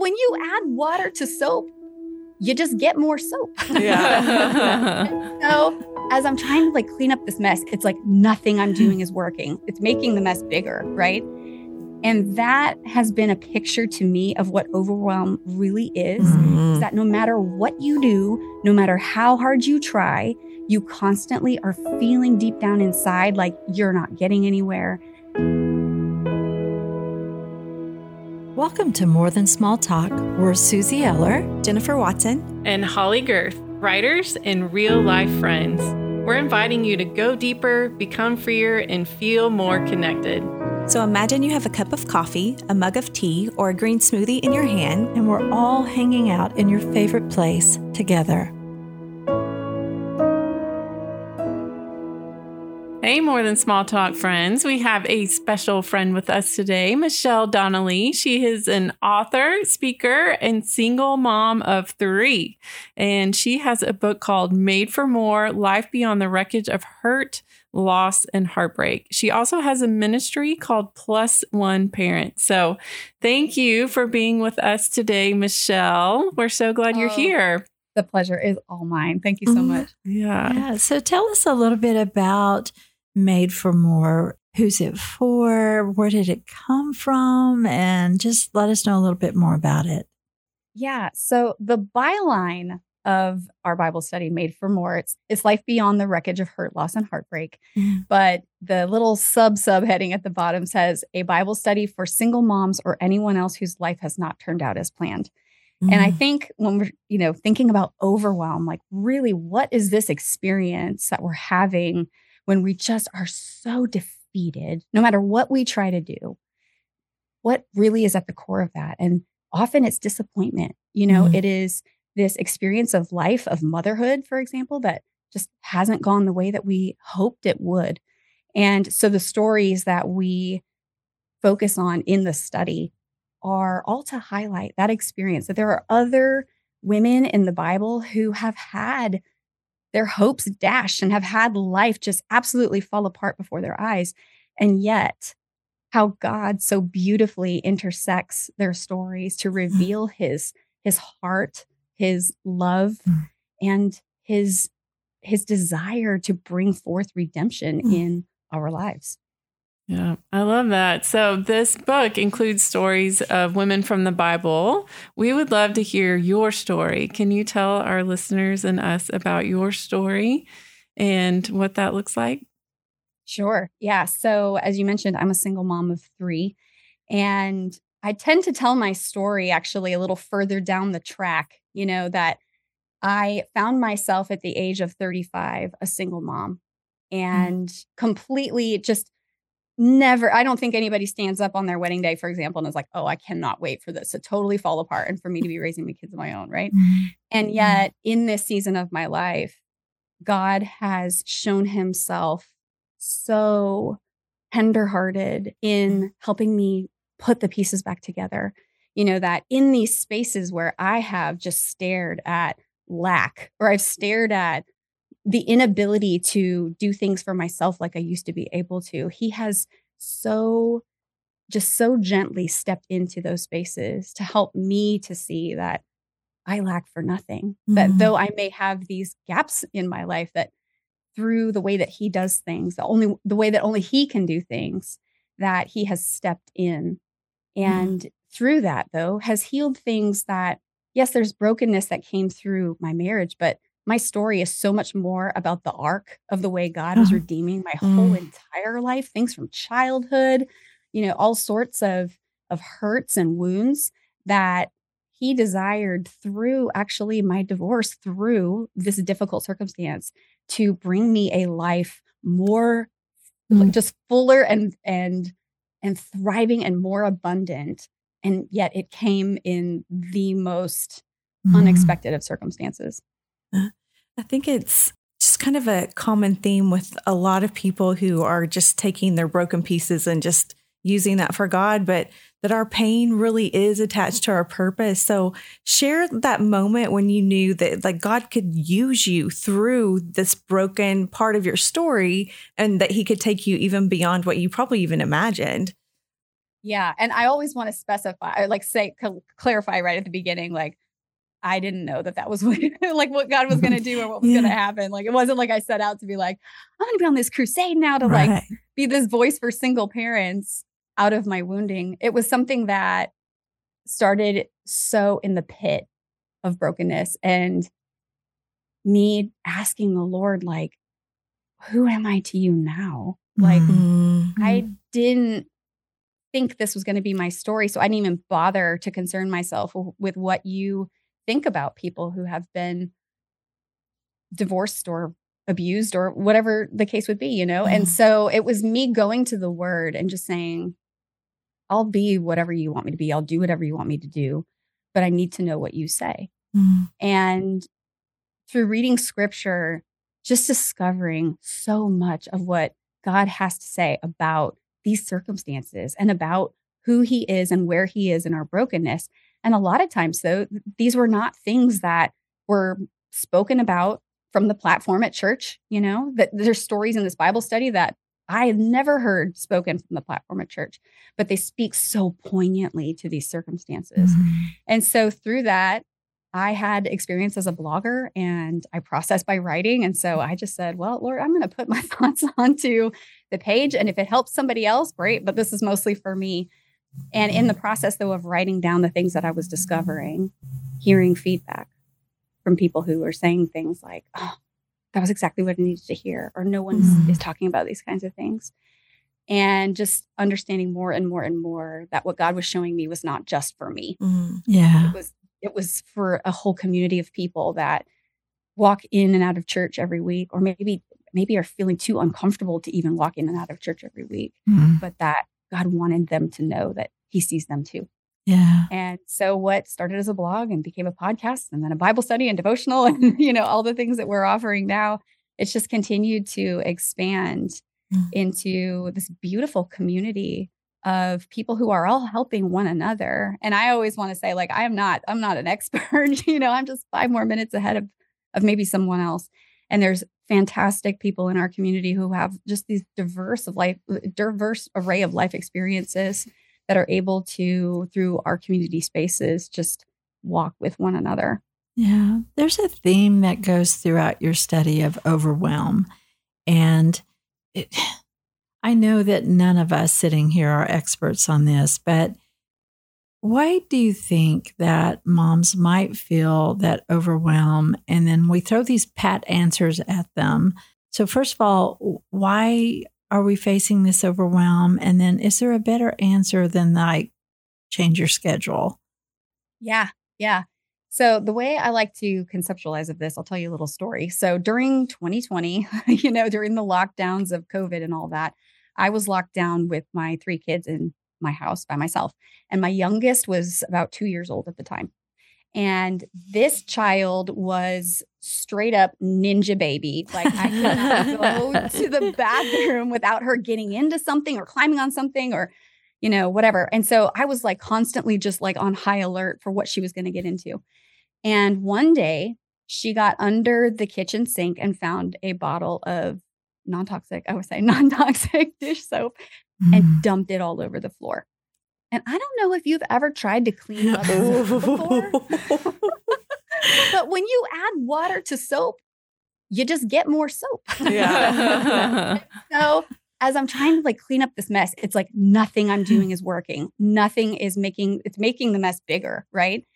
When you add water to soap, you just get more soap. Yeah. so as I'm trying to like clean up this mess, it's like nothing I'm doing is working. It's making the mess bigger, right? And that has been a picture to me of what overwhelm really is. Mhm. Is that no matter what you do, no matter how hard you try, you constantly are feeling deep down inside like you're not getting anywhere. Welcome to More Than Small Talk. We're Suzie Eller. Jennifer Watson. and Holley Gerth, writers and real life friends. We're inviting you to go deeper, become freer, and feel more connected. So imagine you have a cup of coffee, a mug of tea, or a green smoothie in your hand. And we're all hanging out in your favorite place together. Hey, more than small talk friends. We have a special friend with us today, Michelle Donnelly. She is an author, speaker, and single mom of three. And she has a book called Made for More Life Beyond the Wreckage of Hurt, Loss, and Heartbreak. She also has a ministry called Plus One Parent. So thank you for being with us today, Michelle. We're so glad you're Oh. here. The pleasure is all mine. Thank you so Mhm. much. Yeah. Yeah. So tell us a little bit about Made for More. Who's it for? Where did it come from? And just let us know a little bit more about it. Yeah. So the byline of our Bible study, Made for More, it's, it's life beyond the wreckage of hurt, loss, and heartbreak. Mhm. But the little sub subheading at the bottom says a Bible study for single moms or anyone else whose life has not turned out as planned. And I Mm. think when we're, you know, thinking about overwhelm, like really, what is this experience that we're having when we just are so defeated, no matter what we try to do? What really is at the core of that? And often it's disappointment. You know, Mhm. it is this experience of life, of motherhood, for example, that just hasn't gone the way that we hoped it would. And so the stories that we focus on in the study are all to highlight that experience that there are other women in the Bible who have had their hopes dashed and have had life just absolutely fall apart before their eyes. And yet, how God so beautifully intersects their stories to reveal his his heart, his love, Mm. and his his desire to bring forth redemption Mm. in our lives. Yeah, I love that. So, this book includes stories of women from the Bible. We would love to hear your story. Can you tell our listeners and us about your story and what that looks like? Sure. Yeah. So, as you mentioned, I'm a single mom of three. And I tend to tell my story actually a little further down the track, you know, that I found myself at the age of 35, a single mom, mm. and completely just never, I don't think anybody stands up on their wedding day, for example, and is like, oh, I cannot wait for this to totally fall apart and for me to be raising my kids on my own. Right. Mhm. And yet, in this season of my life, God has shown himself so tenderhearted in helping me put the pieces back together. You know, that in these spaces where I have just stared at lack or I've stared at the inability to do things for myself like I used to be able to, he has so just so gently stepped into those spaces to help me to see that I lack for nothing. That Mhm. though I may have these gaps in my life, that through the way that he does things, the only the way that only he can do things, that he has stepped in. And through that, though, has healed things that, yes, there's brokenness that came through my marriage, but my story is so much more about the arc of the way God is Uh-huh. redeeming my whole Mm. entire life, things from childhood, you know, all sorts of of hurts and wounds that he desired through actually my divorce through this difficult circumstance to bring me a life more Mm. just fuller and and and thriving and more abundant and yet it came in the most Mhm. unexpected of circumstances I think it's just kind of a common theme with a lot of people who are just taking their broken pieces and just using that for God, but that our pain really is attached to our purpose. So share that moment when you knew that like God could use you through this broken part of your story and that he could take you even beyond what you probably even imagined. Yeah. And I always want to specify, like say, cl- clarify right at the beginning, like, I didn't know that that was what, like what God was going to do or what was Yeah. going to happen. Like it wasn't like I set out to be like, I'm going to be on this crusade now to like be this voice for single parents out of my wounding. It was something that started so in the pit of brokenness and me asking the Lord, like, who am I to you now? Like, Mhm. I didn't think this was going to be my story. So I didn't even bother to concern myself with what you think about people who have been divorced or abused or whatever the case would be, you know? Mhm. And so it was me going to the word and just saying, I'll be whatever you want me to be. I'll do whatever you want me to do, but I need to know what you say. Mhm. And through reading scripture, just discovering so much of what God has to say about these circumstances and about who he is and where he is in our brokenness. And a lot of times, though, these were not things that were spoken about from the platform at church. You know, that there's stories in this Bible study that I had never heard spoken from the platform at church, but they speak so poignantly to these circumstances. Mhm. And so through that, I had experience as a blogger and I processed by writing. And so I just said, well, Lord, I'm going to put my thoughts onto the page. And if it helps somebody else, great. But this is mostly for me. And in the process, though, of writing down the things that I was discovering, hearing feedback from people who were saying things like, oh, that was exactly what I needed to hear, or no one Mhm. is talking about these kinds of things. And just understanding more and more and more that what God was showing me was not just for me Mhm. Yeah. it was it was for a whole community of people that walk in and out of church every week or maybe maybe are feeling too uncomfortable to even walk in and out of church every week Mhm. but that god wanted them to know that he sees them too Yeah. and so what started as a blog and became a podcast and then a bible study and devotional and you know all the things that we're offering now it's just continued to expand Mm. into this beautiful community of people who are all helping one another and i always want to say like i am not i'm not an expert you know i'm just five more minutes ahead of of maybe someone else and there's fantastic people in our community who have just these diverse of life diverse array of life experiences that are able to through our community spaces just walk with one another Yeah. There's a theme that goes throughout your study of overwhelm. And it, I know that none of us sitting here are experts on this, but why do you think that moms might feel that overwhelm and then we throw these pat answers at them? So, first of all, why are we facing this overwhelm? And then, is there a better answer than like change your schedule? Yeah, yeah. So the way I like to conceptualize of this, I'll tell you a little story. So during 2020, you know, during the lockdowns of COVID and all that, I was locked down with my three kids in my house by myself. And my youngest was about two years old at the time. And this child was straight up ninja baby. Like I could not go to the bathroom without her getting into something or climbing on something or you know, whatever. And so I was like constantly just like on high alert for what she was going to get into. And one day she got under the kitchen sink and found a bottle of non toxic, I would say non toxic dish soap Mm. and dumped it all over the floor. And I don't know if you've ever tried to clean up before, but when you add water to soap, you just get more soap. Yeah. so as I'm trying to like clean up this mess, it's like nothing I'm doing is working. Nothing is making it's making the mess bigger, right?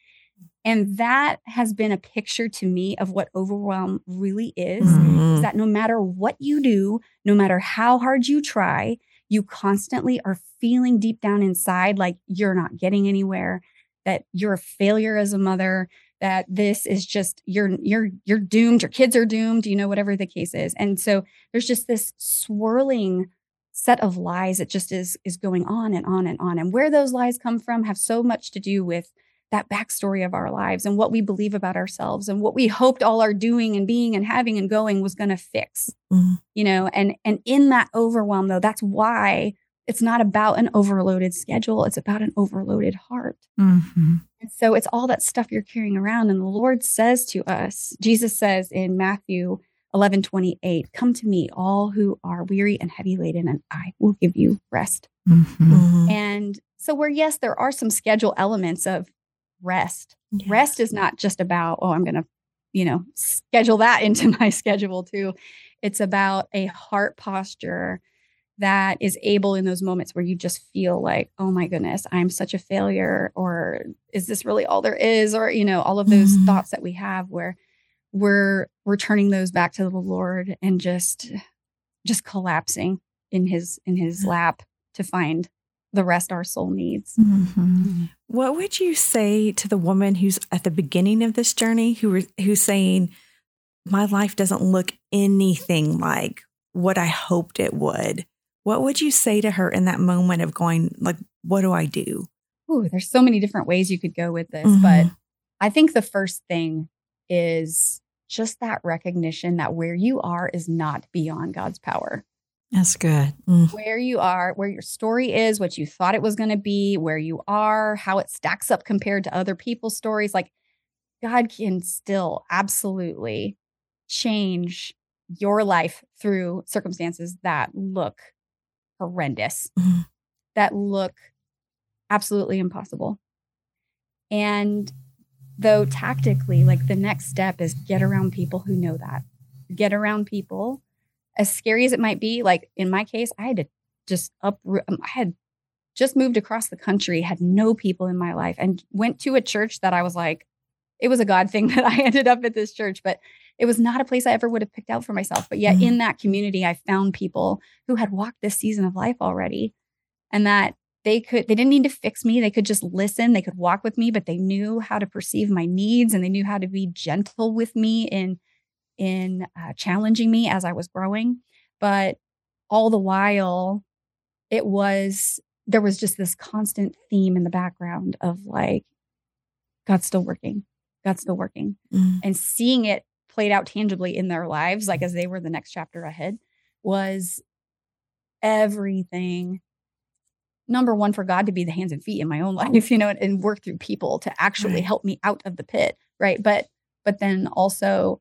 And that has been a picture to me of what overwhelm really is. Mhm. Is that no matter what you do, no matter how hard you try, you constantly are feeling deep down inside like you're not getting anywhere, that you're a failure as a mother, that this is just you're you're you're doomed, your kids are doomed, you know, whatever the case is. And so there's just this swirling set of lies that just is is going on and on and on. And where those lies come from have so much to do with that backstory of our lives and what we believe about ourselves and what we hoped all our doing and being and having and going was going to fix Mhm. you know and and in that overwhelm though that's why it's not about an overloaded schedule it's about an overloaded heart Mhm. and so it's all that stuff you're carrying around and the lord says to us jesus says in matthew 11 28 come to me all who are weary and heavy laden and i will give you rest Mhm. Mhm. And so, where yes, there are some schedule elements of rest. Yeah. Rest is not just about, oh, I'm going to, you know, schedule that into my schedule too. It's about a heart posture that is able in those moments where you just feel like, oh my goodness, I'm such a failure, or is this really all there is? Or, you know, all of those Mhm. thoughts that we have where we're we're turning those back to the Lord and just just collapsing in his in his lap to find the rest our soul needs. Mhm. What would you say to the woman who's at the beginning of this journey who were- who's saying my life doesn't look anything like what I hoped it would? What would you say to her in that moment of going like what do I do? Ooh, there's so many different ways you could go with this, Mhm. but I think the first thing is just that recognition that where you are is not beyond God's power. That's good. Where you are, where your story is, what you thought it was going to be, where you are, how it stacks up compared to other people's stories, like God can still absolutely change your life through circumstances that look horrendous, Mhm. that look absolutely impossible. And though tactically, like the next step is get around people who know that. Get around people, as scary as it might be. Like in my case, I had to just uproot, um, I had just moved across the country, had no people in my life, and went to a church that I was like, it was a God thing that I ended up at this church, but it was not a place I ever would have picked out for myself. But yet Mhm. in that community, I found people who had walked this season of life already and that they could they didn't need to fix me they could just listen they could walk with me but they knew how to perceive my needs and they knew how to be gentle with me in in uh, challenging me as i was growing but all the while it was there was just this constant theme in the background of like god's still working god's still working Mhm. and seeing it played out tangibly in their lives, like as they were the next chapter ahead, was everything. Number one, for God to be the hands and feet in my own life, you know, and, and work through people to actually Right. help me out of the pit, right? But but then also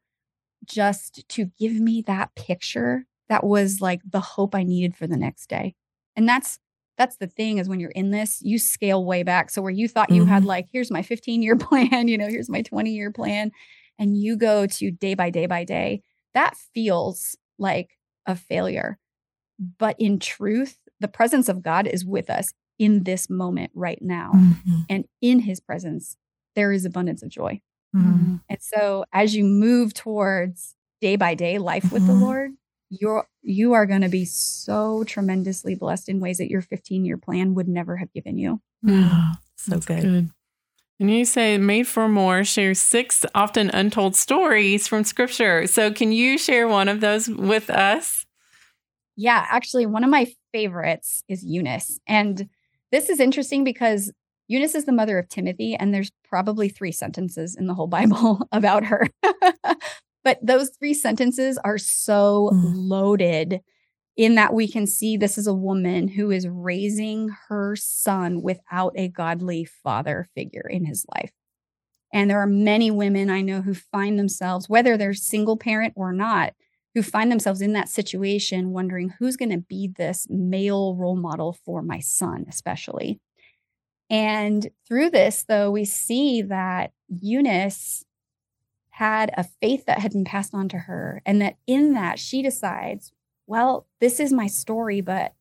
just to give me that picture that was like the hope I needed for the next day. And that's that's the thing is when you're in this, you scale way back. So where you thought you had Mhm. like, here's my 15 year plan, you know, here's my 20 year plan, and you go to day by day by day, that feels like a failure. But in truth, the presence of God is with us in this moment right now. Mhm. And in his presence, there is abundance of joy. Mhm. And so as you move towards day by day life with the Mhm. Lord, you're you are going to be so tremendously blessed in ways that your 15 year plan would never have given you. Oh, so That's good. And you say Made for More shares six often untold stories from scripture. So can you share one of those with us? Yeah, actually, one of my favorites is Eunice. And this is interesting because Eunice is the mother of Timothy, and there's probably three sentences in the whole Bible about her. but those three sentences are so Mm. loaded in that we can see this is a woman who is raising her son without a godly father figure in his life. And there are many women I know who find themselves, whether they're single parent or not, who find themselves in that situation wondering who's going to be this male role model for my son, especially. And through this, though, we see that Eunice had a faith that had been passed on to her, and that in that she decides, well, this is my story, but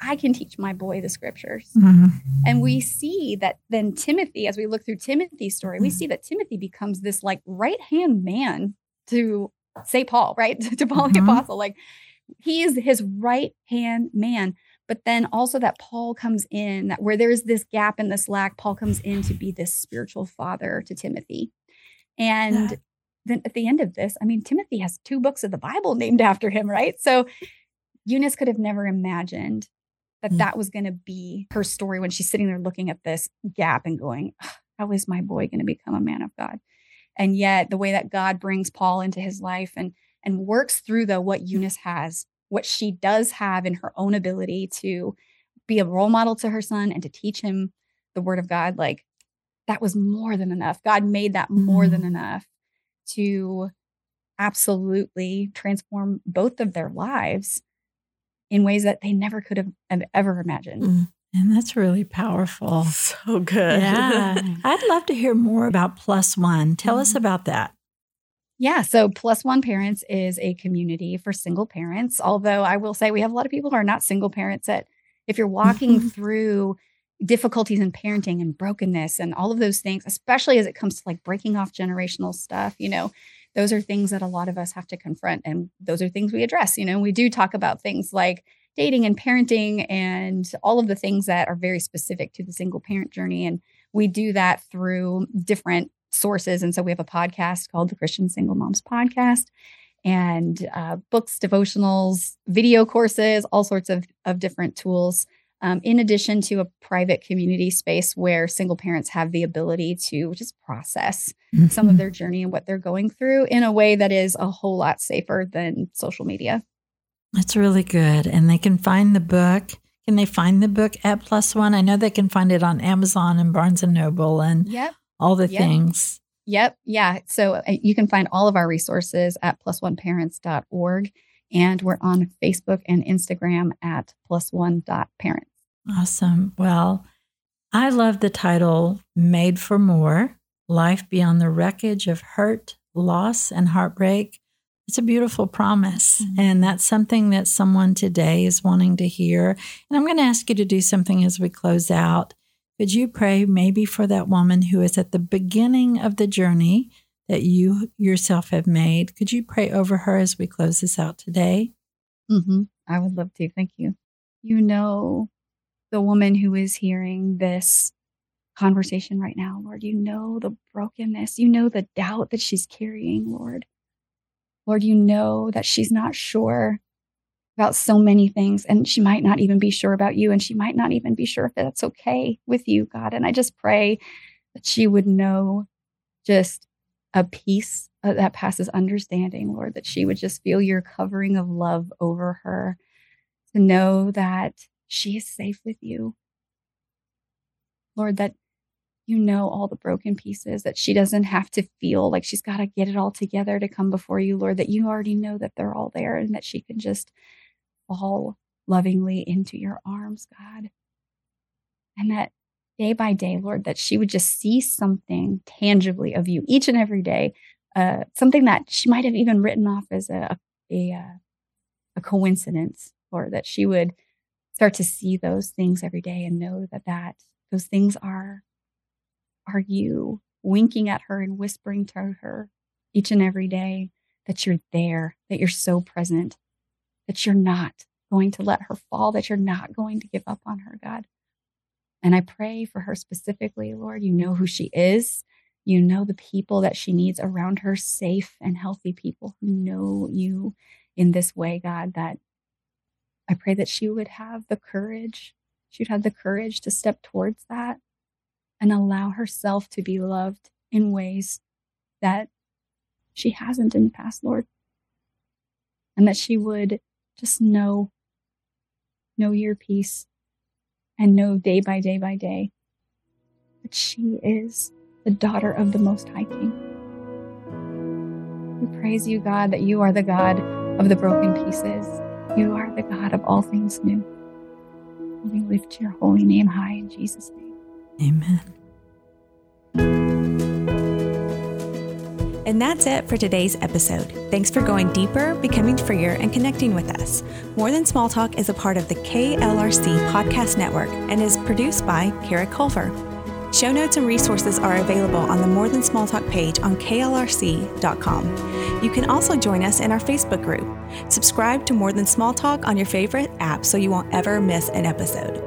I can teach my boy the scriptures. Mhm. And we see that then Timothy, as we look through Timothy's story, we Mhm. see that Timothy becomes this like right hand man to say Paul, right? to Paul the Mhm. Apostle. Like he is his right hand man. But then also that Paul comes in, that where there's this gap and this lack, Paul comes in to be this spiritual father to Timothy. And Yeah. then at the end of this, I mean, Timothy has two books of the Bible named after him, right? So Eunice could have never imagined that Mm. that was going to be her story when she's sitting there looking at this gap and going, How is my boy going to become a man of God? And yet, the way that God brings Paul into his life and and works through the what Eunice has, what she does have in her own ability to be a role model to her son and to teach him the word of God, like that was more than enough. God made that more than Mhm. enough to absolutely transform both of their lives in ways that they never could have, have ever imagined. Mm. And that's really powerful. So good. Yeah. I'd love to hear more about Plus One. Tell us Mhm. about that. Yeah, so Plus One Parents is a community for single parents. Although I will say we have a lot of people who are not single parents that if you're walking through difficulties in parenting and brokenness and all of those things, especially as it comes to like breaking off generational stuff, you know, those are things that a lot of us have to confront. And those are things we address. You know, we do talk about things like dating and parenting and all of the things that are very specific to the single parent journey. And we do that through different sources. And so we have a podcast called the Christian Single Moms Podcast and uh, books, devotionals, video courses, all sorts of, of different tools. Um, in addition to a private community space where single parents have the ability to just process some of their journey and what they're going through in a way that is a whole lot safer than social media. That's really good. And they can find the book. Can they find the book at Plus One? I know they can find it on Amazon and Barnes and Noble and Yep. All the Yep. things. Yep. Yeah. So uh, you can find all of our resources at plusoneparents.org. And we're on Facebook and Instagram at plus1.parents. Awesome. Well, I love the title Made for More Life Beyond the Wreckage of Hurt, Loss, and Heartbreak. It's a beautiful promise. Mhm. And that's something that someone today is wanting to hear. And I'm going to ask you to do something as we close out. Could you pray maybe for that woman who is at the beginning of the journey that you yourself have made? Could you pray over her as we close this out today? Mm-hmm. I would love to. Thank you. You know, the woman who is hearing this conversation right now, Lord, you know the brokenness, you know the doubt that she's carrying, Lord. Lord, you know that she's not sure about so many things, and she might not even be sure about you, and she might not even be sure if that's okay with you, God. And I just pray that she would know just a peace uh, that passes understanding, Lord, that she would just feel your covering of love over her, to know that she is safe with you. Lord, that you know all the broken pieces, that she doesn't have to feel like she's got to get it all together to come before you, Lord, that you already know that they're all there and that she can just fall lovingly into your arms, God. And that day by day, Lord, that she would just see something tangibly of you each and every day, uh, something that she might have even written off as a a, uh, a coincidence, or that she would start to see those things every day and know that that those things are are you winking at her and whispering to her each and every day that you're there, that you're so present, that you're not going to let her fall, that you're not going to give up on her, God. And I pray for her specifically, Lord. You know who she is. You know the people that she needs around her, safe and healthy people who know you in this way, God, that I pray that she would have the courage, she'd have the courage to step towards that and allow herself to be loved in ways that she hasn't in the past, Lord. And that she would just know, know your peace and know day by day by day that she is the daughter of the Most High King. We praise you, God, that you are the God of the broken pieces. You are the God of all things new. We lift your holy name high in Jesus' name. Amen. And that's it for today's episode. Thanks for going deeper, becoming freer, and connecting with us. More Than Small Talk is a part of the KLRC Podcast Network and is produced by Kara Culver. Show notes and resources are available on the More Than Small Talk page on klrc.com. You can also join us in our Facebook group. Subscribe to More Than Small Talk on your favorite app so you won't ever miss an episode.